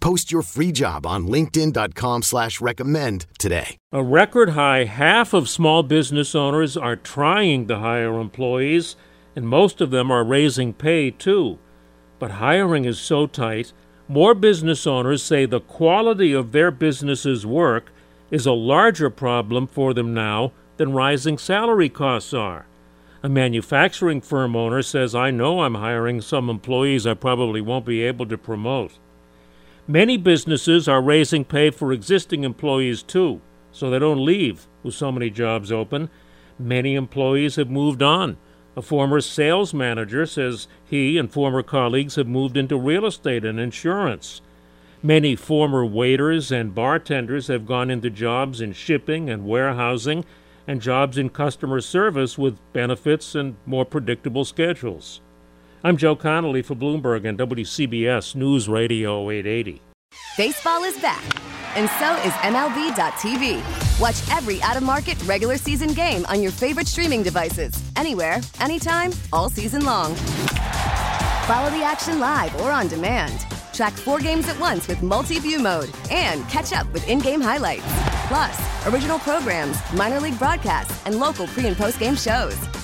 Post your free job on linkedin.com slash recommend today. A record high half of small business owners are trying to hire employees, and most of them are raising pay too. But hiring is so tight, more business owners say the quality of their business's work is a larger problem for them now than rising salary costs are. A manufacturing firm owner says, I know I'm hiring some employees I probably won't be able to promote. Many businesses are raising pay for existing employees too, so they don't leave with so many jobs open. Many employees have moved on. A former sales manager says he and former colleagues have moved into real estate and insurance. Many former waiters and bartenders have gone into jobs in shipping and warehousing and jobs in customer service with benefits and more predictable schedules. I'm Joe Connolly for Bloomberg and WCBS News Radio 880. Baseball is back, and so is MLB.tv. Watch every out of market regular season game on your favorite streaming devices, anywhere, anytime, all season long. Follow the action live or on demand. Track four games at once with multi view mode and catch up with in game highlights. Plus, original programs, minor league broadcasts, and local pre and post game shows.